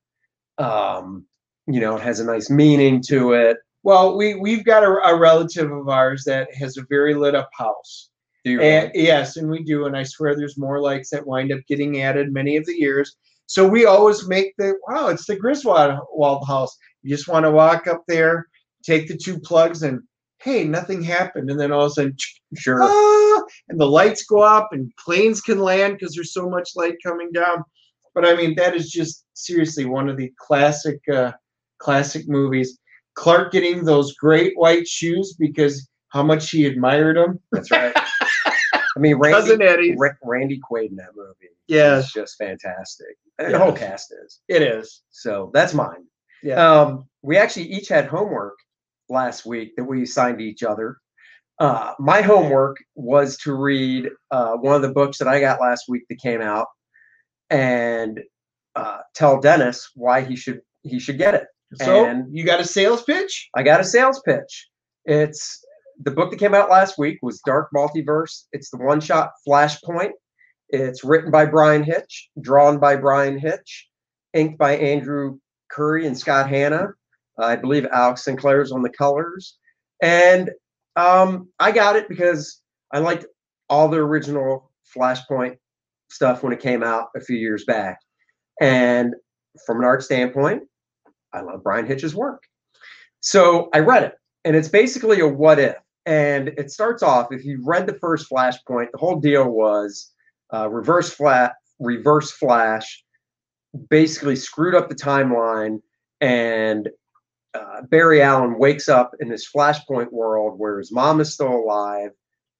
Um, you know, it has a nice meaning to it. Well, we we've got a, a relative of ours that has a very lit up house. Do you And, really? yes, and we do, and I swear there's more lights that wind up getting added many of the years. So we always make the wow, it's the Griswold house. You just want to walk up there, take the two plugs, and hey, nothing happened, and then all of a sudden, Sure. ah, and the lights go up, and planes can land because there's so much light coming down. But I mean, that is just seriously one of the classic, uh, classic movies. Clark getting those great white shoes because how much he admired them. That's right. I mean, Randy, Cousin Eddie. Ra- Randy Quaid in that movie. Yes. is just fantastic. Yeah. The whole cast is. It is. So that's mine. Yeah. Um, we actually each had homework last week that we assigned to each other. Uh, my homework was to read uh, one of the books that I got last week that came out, and uh, tell Dennis why he should he should get it. So And- you got a sales pitch? I got a sales pitch. It's the book that came out last week was Dark Multiverse. It's the one shot Flashpoint. It's written by Bryan Hitch, drawn by Bryan Hitch, inked by Andrew Currie and Scott Hanna. I believe Alex Sinclair's on the colors. And um, I got it because I liked all the original Flashpoint stuff when it came out a few years back. And from an art standpoint, I love Bryan Hitch's work. So I read it, and it's basically a what if. And it starts off if you read the first Flashpoint, the whole deal was uh, reverse flat, reverse flash, basically screwed up the timeline, and uh, Barry Allen wakes up in this Flashpoint world where his mom is still alive.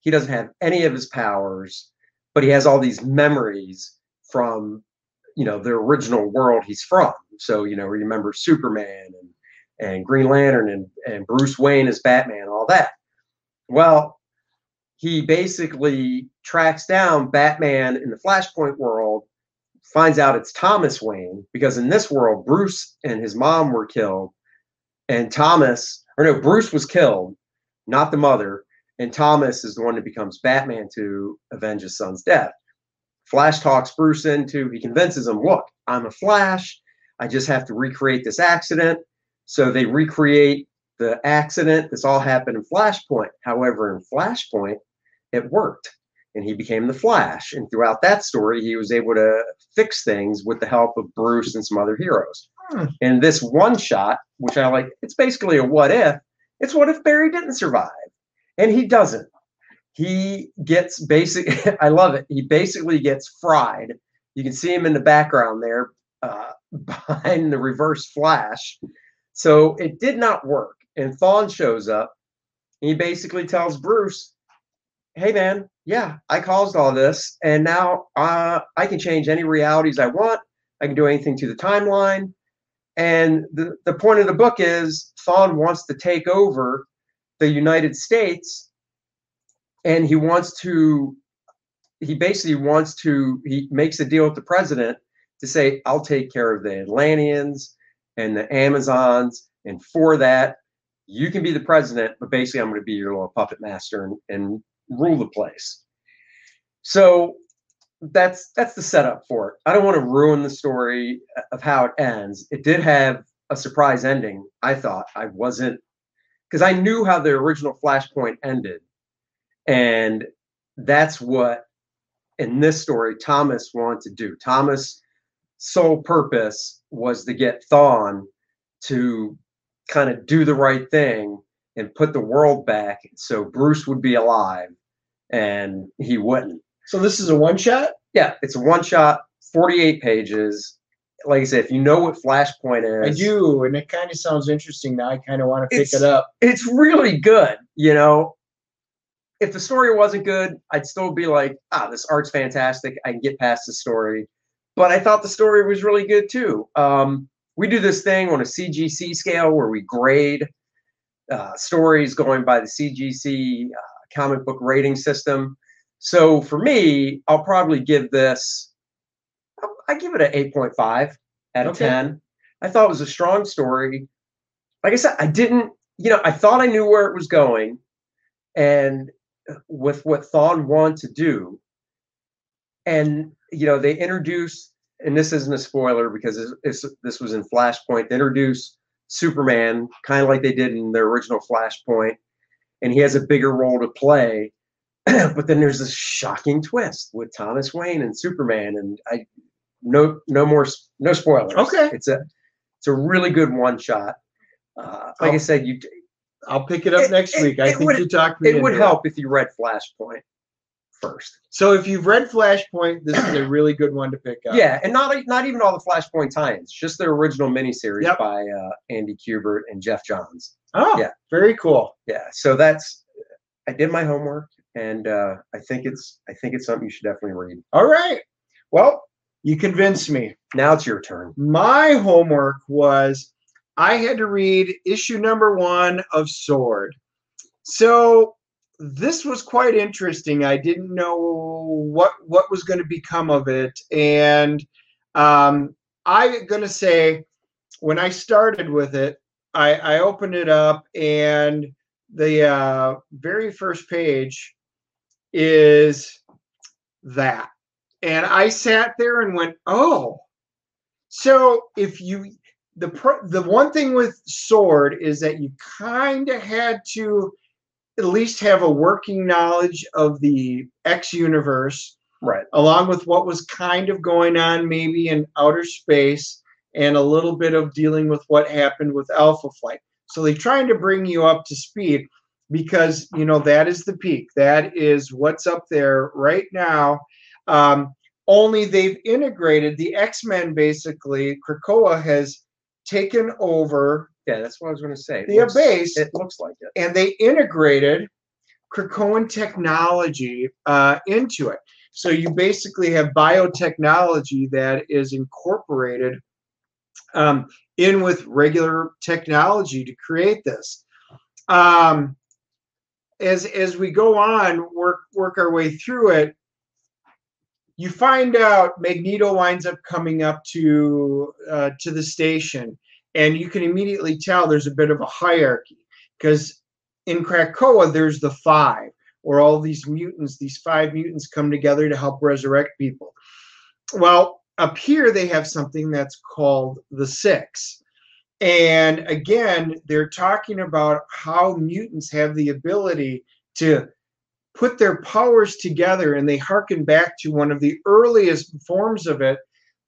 He doesn't have any of his powers, but he has all these memories from, you know, the original world he's from. So you know, remember Superman and and Green Lantern and, and Bruce Wayne as Batman, all that. Well, he basically tracks down Batman in the Flashpoint world, finds out it's Thomas Wayne, because in this world, Bruce and his mom were killed, and Thomas, or no, Bruce was killed, not the mother, and Thomas is the one that becomes Batman to avenge his son's death. Flash talks Bruce into, he convinces him, look, I'm a Flash. I just have to recreate this accident. So they recreate the accident. This all happened in Flashpoint. However, in Flashpoint, it worked and he became the Flash. And throughout that story, he was able to fix things with the help of Bruce and some other heroes. Hmm. And this one shot, which I like, it's basically a what if. It's what if Barry didn't survive? And he doesn't. He gets basic, I love it. He basically gets fried. You can see him in the background there uh, behind the reverse flash. So it did not work. And Thawne shows up. He basically tells Bruce, Hey, man, yeah, I caused all this. And now uh, I can change any realities I want. I can do anything to the timeline. And the, the point of the book is Thawne wants to take over the United States and he wants to, he basically wants to, he makes a deal with the president to say, I'll take care of the Atlanteans and the Amazons. And for that, you can be the president, but basically, I'm going to be your little puppet master and, and rule the place. So that's that's the setup for it. I don't want to ruin the story of how it ends. It did have a surprise ending. I thought I wasn't because I knew how the original Flashpoint ended, and that's what in this story Thomas wanted to do. Thomas' sole purpose was to get Thawne to kind of do the right thing and put the world back so Bruce would be alive and he wouldn't. So this is a one shot? Yeah, it's a one shot, 48 pages. Like I said, if you know what Flashpoint is, I do, and it kind of sounds interesting now. I kind of want to pick it up. it's really good. You know, if the story wasn't good, I'd still be like, ah, this art's fantastic. I can get past the story. But I thought the story was really good too. Um, we do this thing on a CGC scale where we grade uh, stories going by the CGC uh, comic book rating system. So for me, I'll probably give this. I'll- give it an eight point five out of Okay. ten. I thought it was a strong story. Like I said, I didn't. You know, I thought I knew where it was going, and with what Thawne wanted to do, and you know, they introduced, and this isn't a spoiler because this, this, this was in Flashpoint. They introduced Superman, kind of like they did in their original Flashpoint, and he has a bigger role to play. but then there's this shocking twist with Thomas Wayne and Superman, and I no no more no spoilers. Okay. it's a it's a really good one shot. Uh, like I I'll- said, you I'll pick it up It- next it- week. I it think would- you talked me it would help if you read Flashpoint first. So if you've read Flashpoint, this is a really good one to pick up. Yeah, and not not even all the Flashpoint tie-ins, just the original miniseries Yep. by uh, Andy Kubert and Geoff Johns. Oh, Yeah. very cool. Yeah, so that's I did my homework, and uh, I think it's I think it's something you should definitely read. All right. Well, you convinced me. Now it's your turn. My homework was I had to read issue number one of Sword. So this was quite interesting. I didn't know what what was going to become of it, and um, I'm going to say when I started with it, I, I opened it up, and the uh, very first page is that, and I sat there and went, "Oh." So if you the pro, the one thing with sword is that you kind of had to at least have a working knowledge of the X universe, Right. along with what was kind of going on maybe in outer space, and a little bit of dealing with what happened with Alpha Flight. So they're trying to bring you up to speed because you know that is the peak. That is what's up there right now. Um, only they've integrated the X-Men basically. Krakoa has taken over Yeah, that's what I was going to say. The looks- base It looks like it. and they integrated Krakoan technology uh, into it. So you basically have biotechnology that is incorporated um, in with regular technology to create this. Um, as as we go on, work work our way through it, you find out Magneto winds up coming up to uh, to the station, and you can immediately tell there's a bit of a hierarchy because in Krakoa there's the five, or all these mutants, these five mutants come together to help resurrect people. Well, up here they have something that's called the Six. And again, they're talking about how mutants have the ability to put their powers together, and they harken back to one of the earliest forms of it,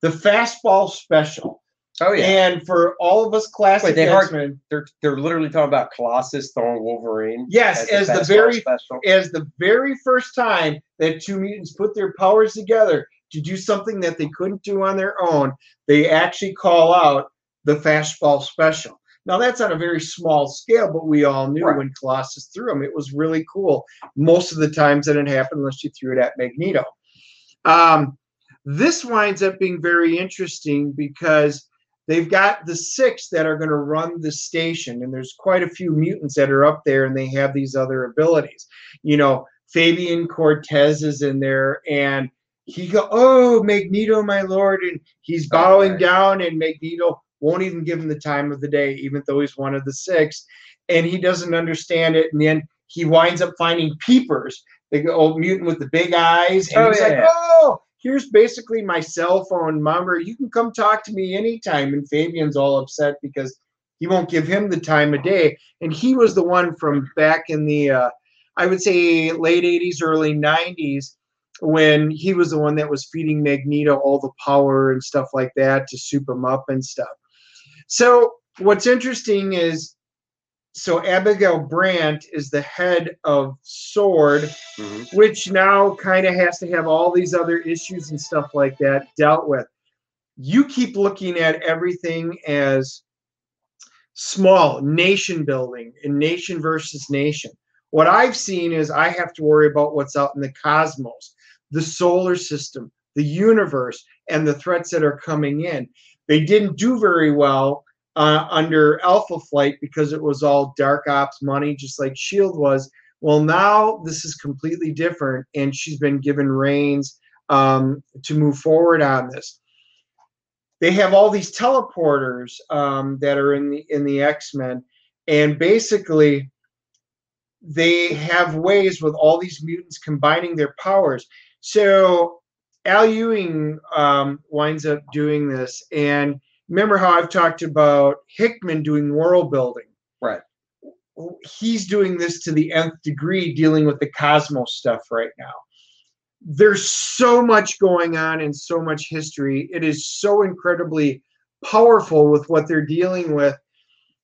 the fastball special. Oh yeah. And for all of us classic Wait, they X-Men, they're they're literally talking about Colossus throwing Wolverine. yes, as the fastball very special. as the very first time that two mutants put their powers together to do something that they couldn't do on their own, they actually call out the fastball special. Now that's on a very small scale, but we all knew Right. when Colossus threw them, it was really cool. Most of the times that it happened, unless you threw it at Magneto. Um, this winds up being very interesting because they've got the six that are going to run the station, and there's quite a few mutants that are up there, and they have these other abilities. You know, Fabian Cortez is in there, and he go, "Oh, Magneto, my lord," and he's Oh, bowing right. down, and Magneto won't even give him the time of the day, even though he's one of the six, and he doesn't understand it, and then he winds up finding peepers, the old mutant with the big eyes, and Oh, he's yeah, like, yeah. "Oh." Here's basically my cell phone number. You can come talk to me anytime. And Fabian's all upset because he won't give him the time of day. And he was the one from back in the, uh, I would say, late 80s, early 90s, when he was the one that was feeding Magneto all the power and stuff like that to soup him up and stuff. So, what's interesting is so Abigail Brand is the head of Sword, Mhm. which now kind of has to have all these other issues and stuff like that dealt with. You keep looking at everything as small nation building and nation versus nation. What I've seen is I have to worry about what's out in the cosmos, the solar system, the universe, and the threats that are coming in. They didn't do very well uh, under Alpha Flight because it was all dark ops money, just like Shield was. Well, now this is completely different, and she's been given reins um, to move forward on this. They have all these teleporters um, that are in the in the X Men, and basically they have ways with all these mutants combining their powers. So Al Ewing um, winds up doing this, and remember how I've talked about Hickman doing world building. Right. He's doing this to the nth degree, dealing with the cosmos stuff right now. There's so much going on and so much history. It is so incredibly powerful with what they're dealing with.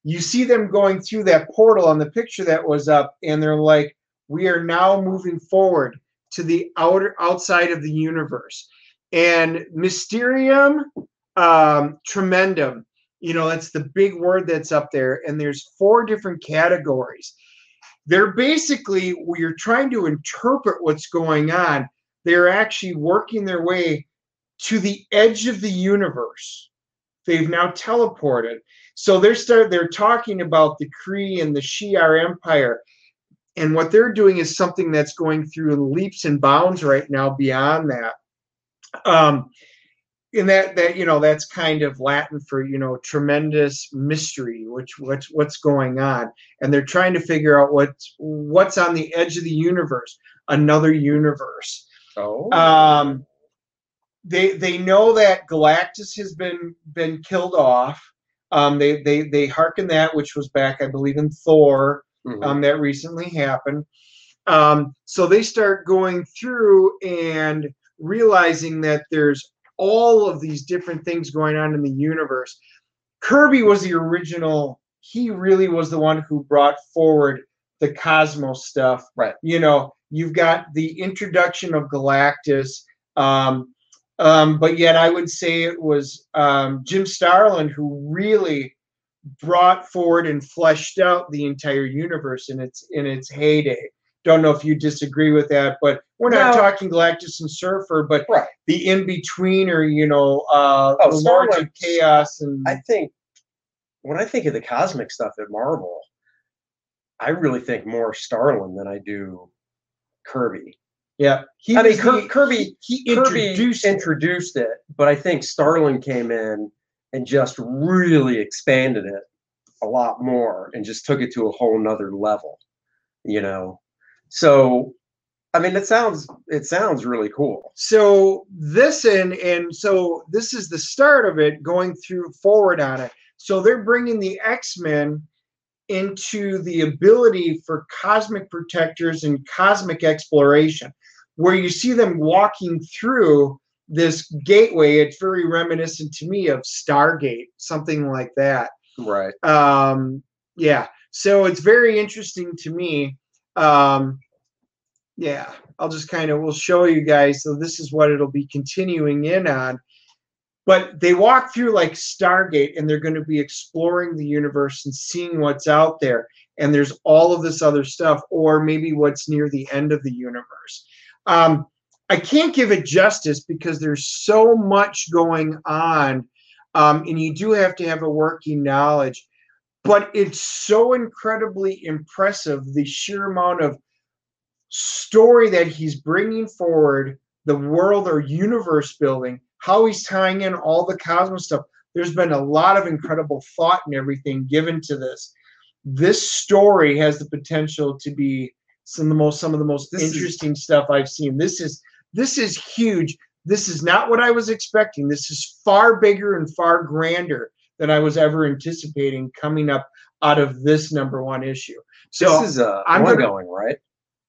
You see them going through that portal on the picture that was up, and they're like, "We are now moving forward to the outer outside of the universe." And Mysterium, um, Tremendum, you know, that's the big word that's up there, and there's four different categories. They're basically you're trying to interpret what's going on. They're actually working their way to the edge of the universe. They've now teleported. So they're start they're talking about the Kree and the Shi'ar Empire. And what they're doing is something that's going through leaps and bounds right now beyond that. Um, and that that you know that's kind of Latin for you know tremendous mystery, which what's what's going on, and they're trying to figure out what's what's on the edge of the universe, another universe. Oh. Um, they they know that Galactus has been been killed off. Um, they they they hearken that, which was back, I believe, in Thor. Mhm. Um, that recently happened. Um, so they start going through and realizing that there's all of these different things going on in the universe. Kirby was the original. He really was the one who brought forward the cosmos stuff. Right. You know, you've got the introduction of Galactus. Um, um, but yet, I would say it was um, Jim Starlin who really brought forward and fleshed out the entire universe in its in its heyday. Don't know if you disagree with that, but we're not No. talking Galactus and Surfer, but Right. the in betweener, you know, uh, Oh, the Lords of Chaos and I think when I think of the cosmic stuff at Marvel, I really think more Starlin than I do Kirby. yeah. He I mean, Kirby- he, he Kirby introduced it. introduced it, but I think Starlin came in and just really expanded it a lot more and just took it to a whole nother level. You know, so I mean, it sounds it sounds really cool. so this and and so this is the start of it going through forward on it so they're bringing the x-men into the ability for cosmic protectors and cosmic exploration where you see them walking through this gateway it's very reminiscent to me of stargate something like that. Right. um yeah so it's very interesting to me. Um yeah i'll just kind of we'll show you guys so this is what it'll be continuing in on. But they walk through like stargate and they're going to be exploring the universe and seeing what's out there. And there's all of this other stuff or maybe what's near the end of the universe. Um i can't give it justice because there's so much going on um, and you do have to have a working knowledge but it's so incredibly impressive the sheer amount of story that he's bringing forward the world or universe building how he's tying in all the cosmos stuff. There's been a lot of incredible thought and everything given to this. This story has the potential to be some of the most some of the most This is- interesting stuff i've seen. This is this is huge. This is not what i was expecting. This is far bigger and far grander than i was ever anticipating coming up out of this number one issue. So this is uh, I'm gonna- right?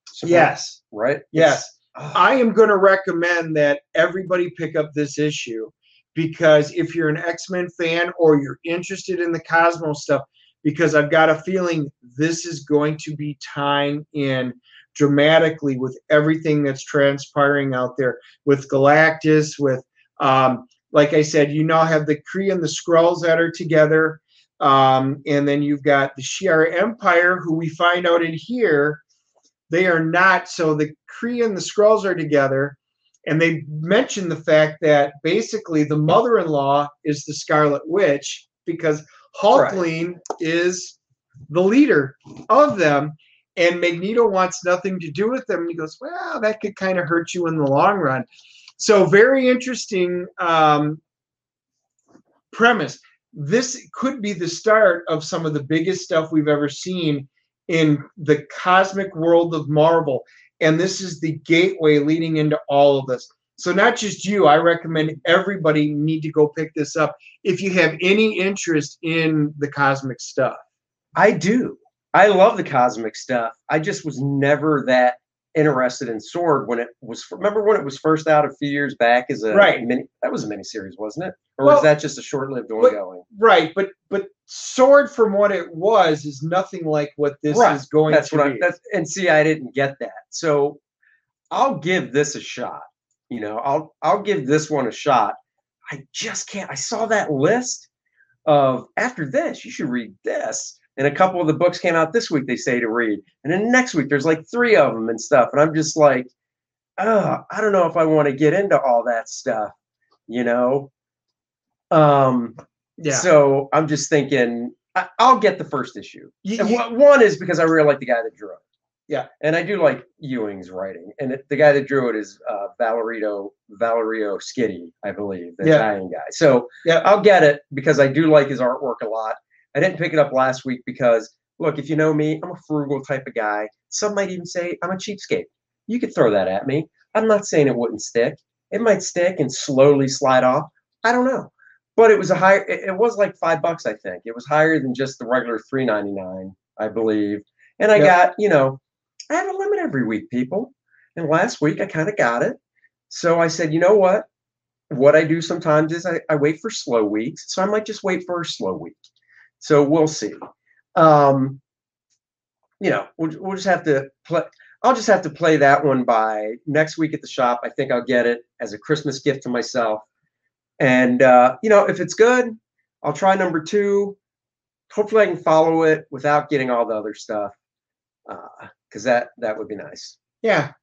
So- yes. Right. yes. It's- I am going to recommend that everybody pick up this issue because if you're an X Men fan or you're interested in the Cosmos stuff, because I've got a feeling this is going to be tying in dramatically with everything that's transpiring out there with Galactus, with, um, like I said, you now have the Kree and the Skrulls that are together. Um, and then you've got the Shi'ar Empire, who we find out in here they are not. So the Kree and the Skrulls are together, and they mention the fact that basically the mother-in-law is the Scarlet Witch because Hulkling is the leader of them, and Magneto wants nothing to do with them. And he goes, "Well, that could kind of hurt you in the long run." So very interesting um, premise. This could be the start of some of the biggest stuff we've ever seen in the cosmic world of Marvel, and this is the gateway leading into all of this. So not just you, I recommend everybody need to go pick this up if you have any interest in the cosmic stuff. I do. I love the cosmic stuff. I just was never that interested in Sword when it was. Remember when it was first out a few years back as a Right. mini? That was a miniseries, wasn't it? Or Well, was that just a short-lived ongoing? Right, but but Sword from what it was is nothing like what this Right, is going That's to what I. be. That's and see, I didn't get that. So I'll give this a shot. You know, I'll I'll give this one a shot. I just can't. I saw that list of after this, you should read this. And a couple of the books came out this week. They say to read, and then next week there's like three of them and stuff. And I'm just like, oh, I don't know if I want to get into all that stuff. You know. Um. yeah. So I'm just thinking I, I'll get the first issue. You- And you- one- is because I really like the guy that drew it. Yeah. And I do like Ewing's writing. And it, the guy that drew it is uh, Valerio Valerio Schiti, I believe, the Yeah. Italian guy. So Yeah. I'll get it because I do like his artwork a lot. I didn't pick it up last week because look, if you know me, I'm a frugal type of guy. Some might even say I'm a cheapskate. You could throw that at me. I'm not saying it wouldn't stick. It might stick and slowly slide off. I don't know. But it was a higher it, was like five bucks, I think. It was higher than just the regular three ninety nine, I believe. And I Yep. got, you know, I have a limit every week, people. And last week I kind of got it. So I said, you know what? What I do sometimes is I, I wait for slow weeks. So I might just wait for a slow week. So we'll see. Um, you know, we'll, we'll just have to play. I'll just have to play that one by next week at the shop. I think I'll get it as a Christmas gift to myself. And uh, you know, if it's good, I'll try number two. Hopefully, I can follow it without getting all the other stuff, because that that would be nice. yeah.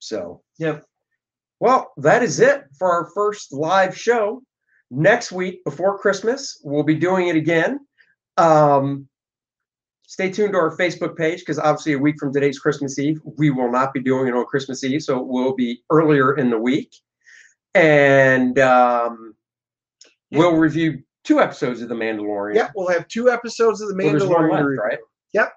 So, Yep. Well, that is it for our first live show. Next week, before Christmas, we'll be doing it again. Um, stay tuned to our Facebook page because obviously, a week from today's Christmas Eve, we will not be doing it on Christmas Eve, so it will be earlier in the week. And um, Yeah. we'll review two episodes of The Mandalorian. Yeah, we'll have two episodes of the Well, there's one Mandalorian. left, right? Yep.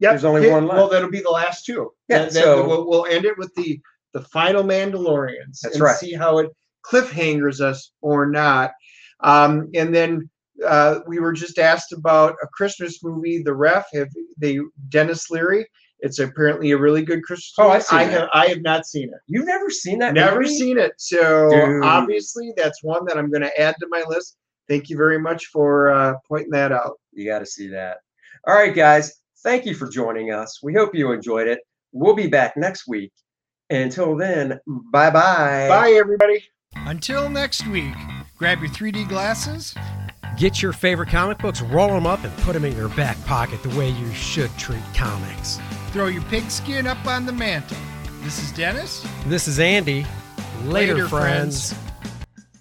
Yep. There's only Hit- one left. Well, that'll be the last two. Yeah, That- that- so- we'll, we'll end it with the the final Mandalorians. That's and right. See how it cliffhangers us or not. Um, and then uh, we were just asked about a Christmas movie, The Ref. Have they Denis Leary? It's apparently a really good Christmas Oh, movie. I've seen I that. have I have not seen it. You've never seen that? Never movie? seen it. So Dude. obviously that's one that I'm going to add to my list. Thank you very much for uh, pointing that out. You got to see that. All right, guys. Thank you for joining us. We hope you enjoyed it. We'll be back next week. Until then, bye bye. Bye, everybody. Until next week, grab your 3D glasses. Get your favorite comic books, roll them up, and put them in your back pocket the way you should treat comics. Throw your pigskin up on the mantle. This is Dennis. This is Andy. Later, Later, friends. friends.